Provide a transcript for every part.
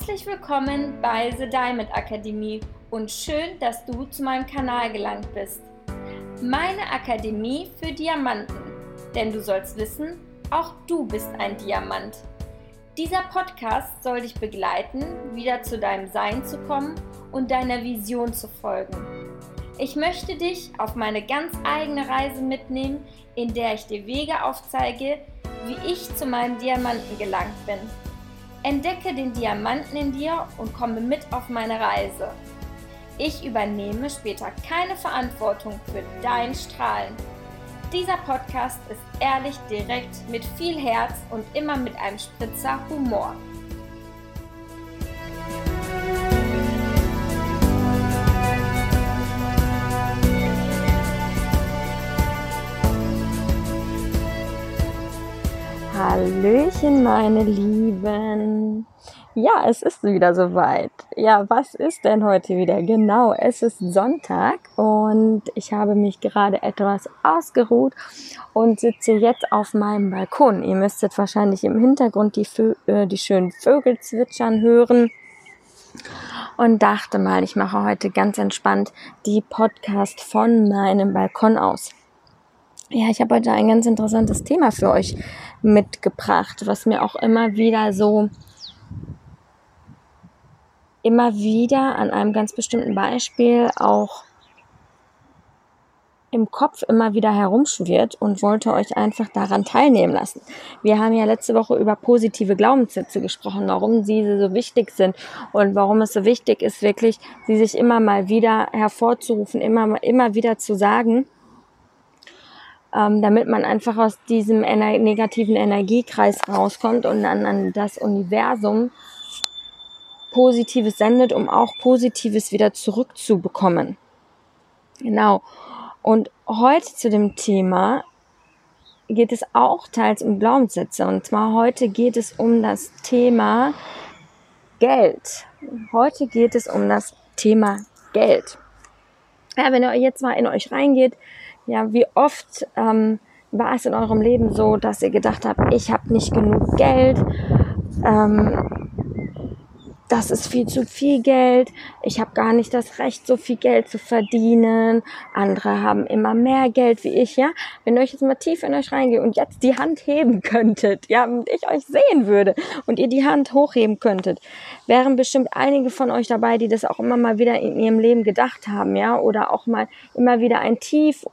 Herzlich willkommen bei The Diamond Akademie und schön, dass du zu meinem Kanal gelangt bist. Meine Akademie für Diamanten, denn du sollst wissen, auch du bist ein Diamant. Dieser Podcast soll dich begleiten, wieder zu deinem Sein zu kommen und deiner Vision zu folgen. Ich möchte dich auf meine ganz eigene Reise mitnehmen, in der ich dir Wege aufzeige, wie ich zu meinem Diamanten gelangt bin. Entdecke den Diamanten in dir und komme mit auf meine Reise. Ich übernehme später keine Verantwortung für dein Strahlen. Dieser Podcast ist ehrlich, direkt, mit viel Herz und immer mit einem Spritzer Humor. Hallöchen, meine Lieben. Ja, es ist wieder soweit. Ja, was ist denn heute wieder? Genau, es ist Sonntag und ich habe mich gerade etwas ausgeruht und sitze jetzt auf meinem Balkon. Ihr müsstet wahrscheinlich im Hintergrund die, Vö äh, die schönen Vögel zwitschern hören und dachte mal, ich mache heute ganz entspannt die Podcast von meinem Balkon aus. Ja, ich habe heute ein ganz interessantes Thema für euch mitgebracht, was mir auch immer wieder so immer wieder an einem ganz bestimmten Beispiel auch im Kopf immer wieder herumschwirrt und wollte euch einfach daran teilnehmen lassen. Wir haben ja letzte Woche über positive Glaubenssätze gesprochen, warum diese so wichtig sind und warum es so wichtig ist, wirklich sie sich immer mal wieder hervorzurufen, immer, immer wieder zu sagen, ähm, damit man einfach aus diesem ener negativen Energiekreis rauskommt und dann an das Universum Positives sendet, um auch Positives wieder zurückzubekommen. Genau. Und heute zu dem Thema geht es auch teils um Glaubenssätze. Und zwar heute geht es um das Thema Geld. Heute geht es um das Thema Geld. Ja, wenn ihr jetzt mal in euch reingeht, ja, wie oft ähm, war es in eurem Leben so, dass ihr gedacht habt, ich habe nicht genug Geld, ähm, das ist viel zu viel Geld, ich habe gar nicht das Recht, so viel Geld zu verdienen, andere haben immer mehr Geld wie ich, ja. Wenn ihr euch jetzt mal tief in euch reingeht und jetzt die Hand heben könntet, ja, und ich euch sehen würde und ihr die Hand hochheben könntet, wären bestimmt einige von euch dabei, die das auch immer mal wieder in ihrem Leben gedacht haben, ja, oder auch mal immer wieder ein Tief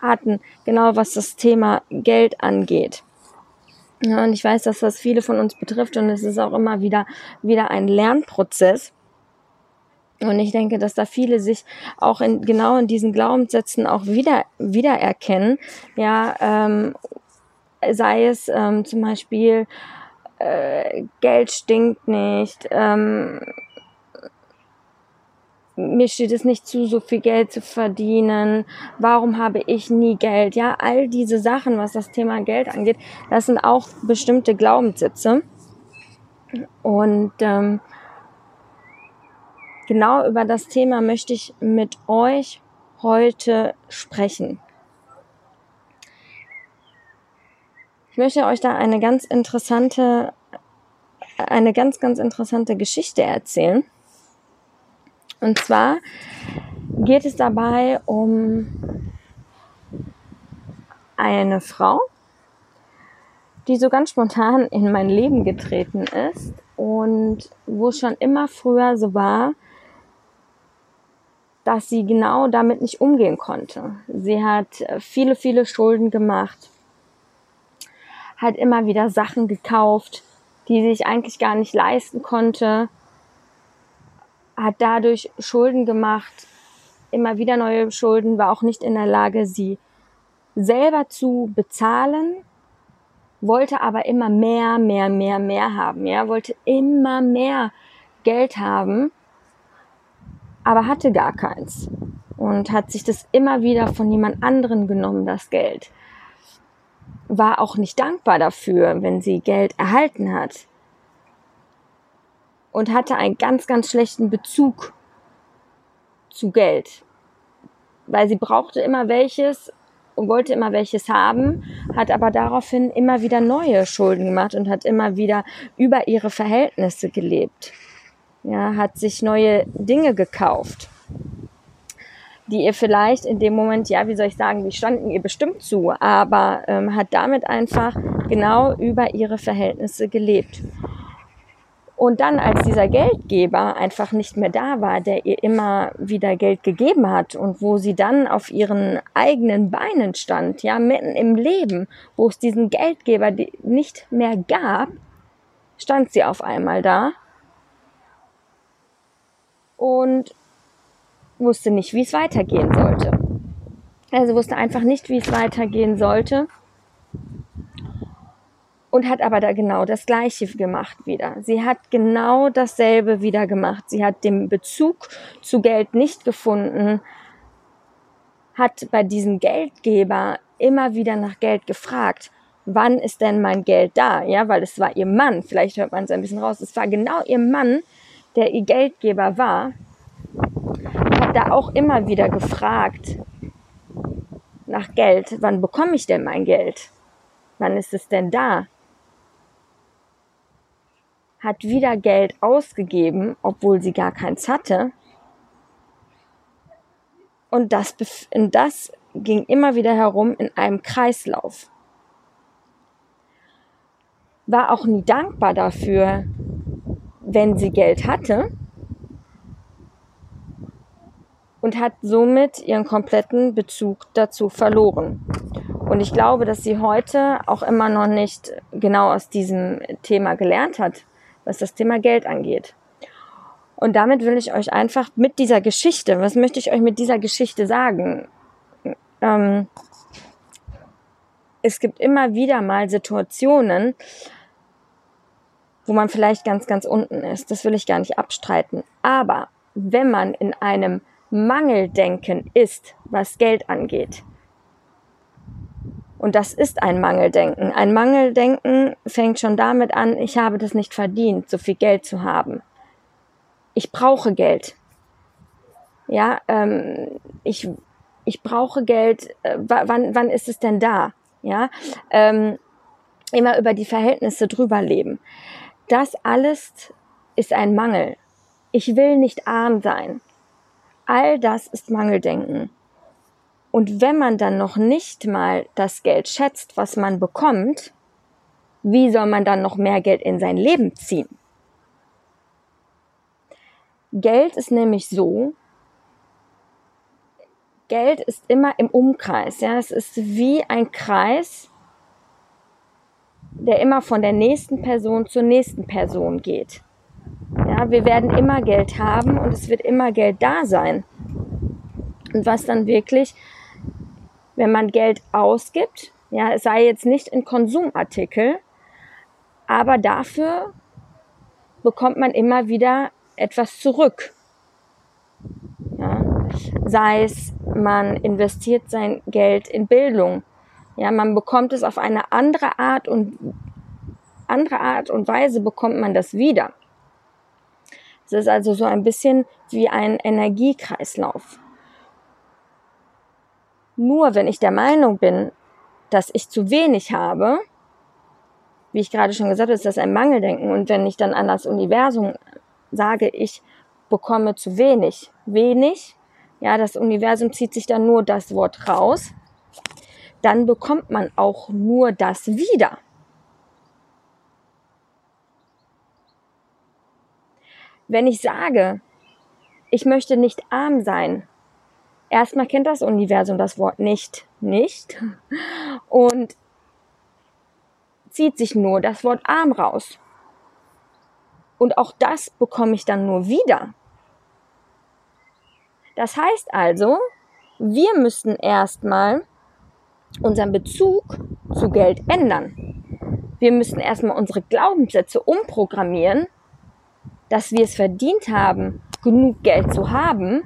hatten, genau was das Thema Geld angeht. Ja, und ich weiß, dass das viele von uns betrifft und es ist auch immer wieder, wieder ein Lernprozess. Und ich denke, dass da viele sich auch in, genau in diesen Glaubenssätzen auch wieder, wiedererkennen. Ja, ähm, sei es ähm, zum Beispiel, äh, Geld stinkt nicht, ähm, mir steht es nicht zu, so viel Geld zu verdienen, warum habe ich nie Geld? Ja, all diese Sachen, was das Thema Geld angeht, das sind auch bestimmte Glaubenssätze. Und ähm, genau über das Thema möchte ich mit euch heute sprechen. Ich möchte euch da eine ganz interessante, eine ganz, ganz interessante Geschichte erzählen. Und zwar geht es dabei um eine Frau, die so ganz spontan in mein Leben getreten ist und wo schon immer früher so war, dass sie genau damit nicht umgehen konnte. Sie hat viele, viele Schulden gemacht, hat immer wieder Sachen gekauft, die sie sich eigentlich gar nicht leisten konnte hat dadurch Schulden gemacht, immer wieder neue Schulden, war auch nicht in der Lage, sie selber zu bezahlen, wollte aber immer mehr, mehr, mehr, mehr haben, ja, wollte immer mehr Geld haben, aber hatte gar keins und hat sich das immer wieder von jemand anderen genommen, das Geld. War auch nicht dankbar dafür, wenn sie Geld erhalten hat und hatte einen ganz, ganz schlechten Bezug zu Geld. Weil sie brauchte immer welches wollte immer welches haben, hat aber daraufhin immer wieder neue Schulden gemacht und hat immer wieder über ihre Verhältnisse gelebt. Ja, hat sich neue Dinge gekauft, die ihr vielleicht in dem Moment, ja, wie soll ich sagen, die standen ihr bestimmt zu, aber ähm, hat damit einfach genau über ihre Verhältnisse gelebt. Und dann, als dieser Geldgeber einfach nicht mehr da war, der ihr immer wieder Geld gegeben hat und wo sie dann auf ihren eigenen Beinen stand, ja, mitten im Leben, wo es diesen Geldgeber nicht mehr gab, stand sie auf einmal da und wusste nicht, wie es weitergehen sollte. Also wusste einfach nicht, wie es weitergehen sollte und hat aber da genau das Gleiche gemacht wieder. Sie hat genau dasselbe wieder gemacht. Sie hat den Bezug zu Geld nicht gefunden, hat bei diesem Geldgeber immer wieder nach Geld gefragt. Wann ist denn mein Geld da? Ja, weil es war ihr Mann. Vielleicht hört man es ein bisschen raus. Es war genau ihr Mann, der ihr Geldgeber war. Hat da auch immer wieder gefragt nach Geld. Wann bekomme ich denn mein Geld? Wann ist es denn da? Hat wieder Geld ausgegeben, obwohl sie gar keins hatte. Und das, und das ging immer wieder herum in einem Kreislauf. War auch nie dankbar dafür, wenn sie Geld hatte und hat somit ihren kompletten Bezug dazu verloren. Und ich glaube, dass sie heute auch immer noch nicht genau aus diesem Thema gelernt hat, was das Thema Geld angeht. Und damit will ich euch einfach mit dieser Geschichte, was möchte ich euch mit dieser Geschichte sagen? Ähm, es gibt immer wieder mal Situationen, wo man vielleicht ganz, ganz unten ist. Das will ich gar nicht abstreiten. Aber wenn man in einem Mangeldenken ist, was Geld angeht, und das ist ein Mangeldenken. Ein Mangeldenken fängt schon damit an, ich habe das nicht verdient, so viel Geld zu haben. Ich brauche Geld. Ja, ähm, ich, ich brauche Geld. Äh, wann, wann ist es denn da? Ja, ähm, immer über die Verhältnisse drüber leben. Das alles ist ein Mangel. Ich will nicht arm sein. All das ist Mangeldenken. Und wenn man dann noch nicht mal das Geld schätzt, was man bekommt, wie soll man dann noch mehr Geld in sein Leben ziehen? Geld ist nämlich so, Geld ist immer im Umkreis. Ja, es ist wie ein Kreis, der immer von der nächsten Person zur nächsten Person geht. Ja, wir werden immer Geld haben und es wird immer Geld da sein. Und was dann wirklich wenn man Geld ausgibt, ja, es sei jetzt nicht in Konsumartikel, aber dafür bekommt man immer wieder etwas zurück. Ja, sei es, man investiert sein Geld in Bildung. Ja, man bekommt es auf eine andere Art und andere Art und Weise bekommt man das wieder. Es ist also so ein bisschen wie ein Energiekreislauf. Nur wenn ich der Meinung bin, dass ich zu wenig habe, wie ich gerade schon gesagt habe, ist das ein Mangeldenken. Und wenn ich dann an das Universum sage, ich bekomme zu wenig, wenig, ja, das Universum zieht sich dann nur das Wort raus, dann bekommt man auch nur das wieder. Wenn ich sage, ich möchte nicht arm sein, erstmal kennt das Universum das Wort nicht, nicht und zieht sich nur das Wort arm raus. Und auch das bekomme ich dann nur wieder. Das heißt also, wir müssen erstmal unseren Bezug zu Geld ändern. Wir müssen erstmal unsere Glaubenssätze umprogrammieren, dass wir es verdient haben, genug Geld zu haben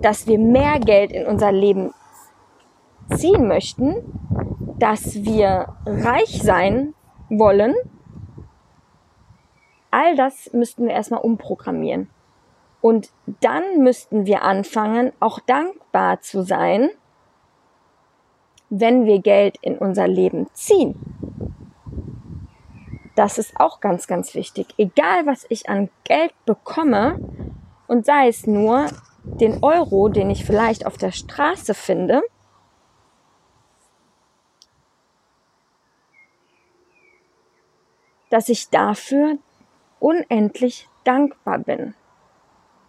dass wir mehr Geld in unser Leben ziehen möchten, dass wir reich sein wollen, all das müssten wir erstmal umprogrammieren. Und dann müssten wir anfangen, auch dankbar zu sein, wenn wir Geld in unser Leben ziehen. Das ist auch ganz, ganz wichtig. Egal, was ich an Geld bekomme, und sei es nur den Euro, den ich vielleicht auf der Straße finde, dass ich dafür unendlich dankbar bin.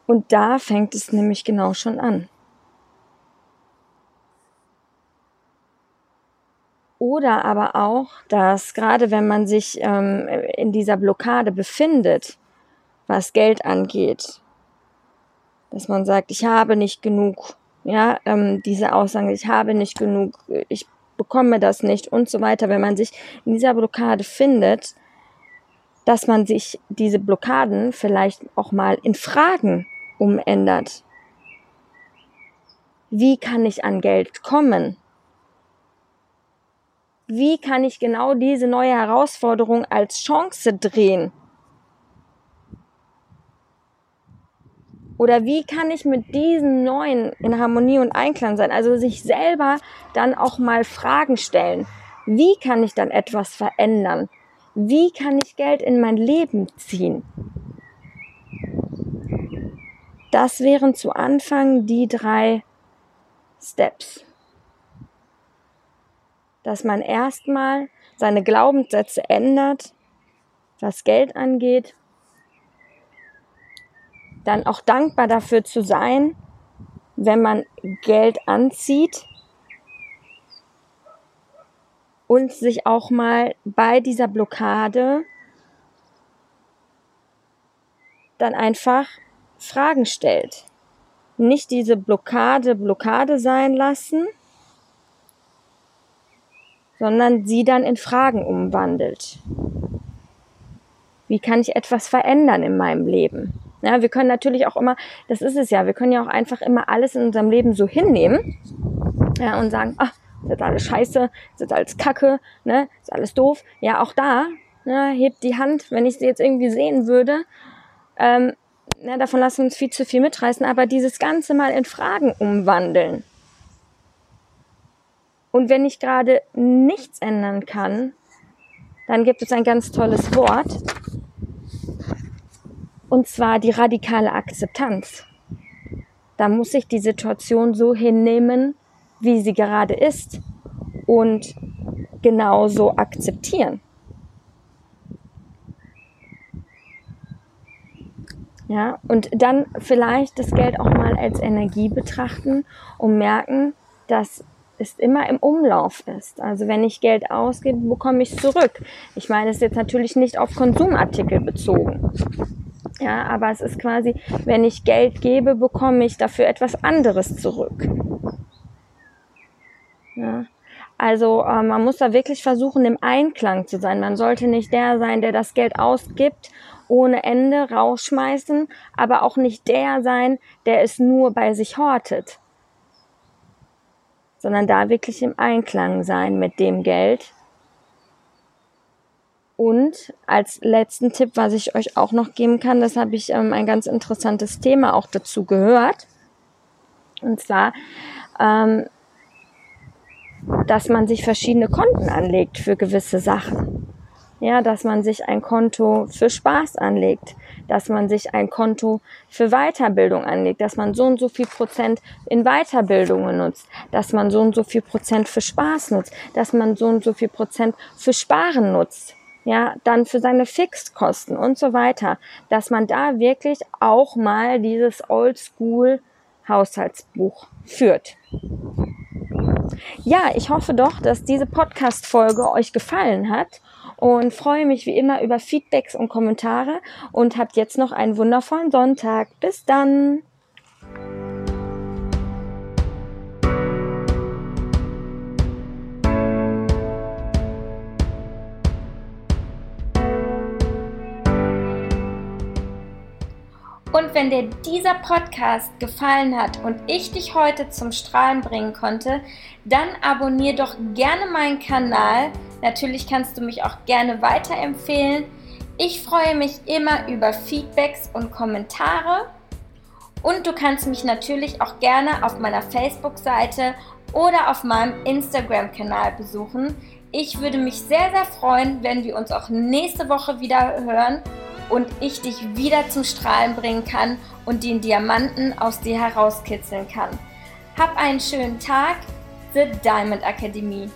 Und da fängt es nämlich genau schon an. Oder aber auch, dass gerade wenn man sich ähm, in dieser Blockade befindet, was Geld angeht, dass man sagt, ich habe nicht genug, ja, ähm, diese Aussagen, ich habe nicht genug, ich bekomme das nicht und so weiter, wenn man sich in dieser Blockade findet, dass man sich diese Blockaden vielleicht auch mal in Fragen umändert. Wie kann ich an Geld kommen? Wie kann ich genau diese neue Herausforderung als Chance drehen? Oder wie kann ich mit diesen neuen in Harmonie und Einklang sein? Also sich selber dann auch mal Fragen stellen. Wie kann ich dann etwas verändern? Wie kann ich Geld in mein Leben ziehen? Das wären zu Anfang die drei Steps. Dass man erstmal seine Glaubenssätze ändert, was Geld angeht dann auch dankbar dafür zu sein, wenn man Geld anzieht und sich auch mal bei dieser Blockade dann einfach Fragen stellt. Nicht diese Blockade Blockade sein lassen, sondern sie dann in Fragen umwandelt. Wie kann ich etwas verändern in meinem Leben? Ja, wir können natürlich auch immer, das ist es ja, wir können ja auch einfach immer alles in unserem Leben so hinnehmen ja, und sagen, ach, ist jetzt alles scheiße, ist jetzt alles kacke, ne, ist alles doof. Ja, auch da, ne, hebt die Hand, wenn ich sie jetzt irgendwie sehen würde. Ähm, ne, davon lassen wir uns viel zu viel mitreißen, aber dieses Ganze mal in Fragen umwandeln. Und wenn ich gerade nichts ändern kann, dann gibt es ein ganz tolles Wort, und zwar die radikale Akzeptanz. Da muss ich die Situation so hinnehmen, wie sie gerade ist und genauso akzeptieren. Ja, und dann vielleicht das Geld auch mal als Energie betrachten und merken, dass es immer im Umlauf ist. Also wenn ich Geld ausgebe, bekomme ich es zurück. Ich meine, es ist jetzt natürlich nicht auf Konsumartikel bezogen. Ja, aber es ist quasi, wenn ich Geld gebe, bekomme ich dafür etwas anderes zurück. Ja. Also äh, man muss da wirklich versuchen, im Einklang zu sein. Man sollte nicht der sein, der das Geld ausgibt, ohne Ende rausschmeißen, aber auch nicht der sein, der es nur bei sich hortet. Sondern da wirklich im Einklang sein mit dem Geld, und als letzten Tipp, was ich euch auch noch geben kann, das habe ich ähm, ein ganz interessantes Thema auch dazu gehört. Und zwar, ähm, dass man sich verschiedene Konten anlegt für gewisse Sachen. Ja, dass man sich ein Konto für Spaß anlegt, dass man sich ein Konto für Weiterbildung anlegt, dass man so und so viel Prozent in Weiterbildungen nutzt, dass man so und so viel Prozent für Spaß nutzt, dass man so und so viel Prozent für Sparen nutzt ja, dann für seine Fixkosten und so weiter, dass man da wirklich auch mal dieses Oldschool Haushaltsbuch führt. Ja, ich hoffe doch, dass diese Podcast-Folge euch gefallen hat und freue mich wie immer über Feedbacks und Kommentare und habt jetzt noch einen wundervollen Sonntag. Bis dann! Und wenn dir dieser Podcast gefallen hat und ich dich heute zum Strahlen bringen konnte, dann abonnier doch gerne meinen Kanal. Natürlich kannst du mich auch gerne weiterempfehlen. Ich freue mich immer über Feedbacks und Kommentare. Und du kannst mich natürlich auch gerne auf meiner Facebook-Seite oder auf meinem Instagram-Kanal besuchen. Ich würde mich sehr, sehr freuen, wenn wir uns auch nächste Woche wieder hören und ich dich wieder zum Strahlen bringen kann und den Diamanten aus dir herauskitzeln kann. Hab einen schönen Tag, The Diamond Academy.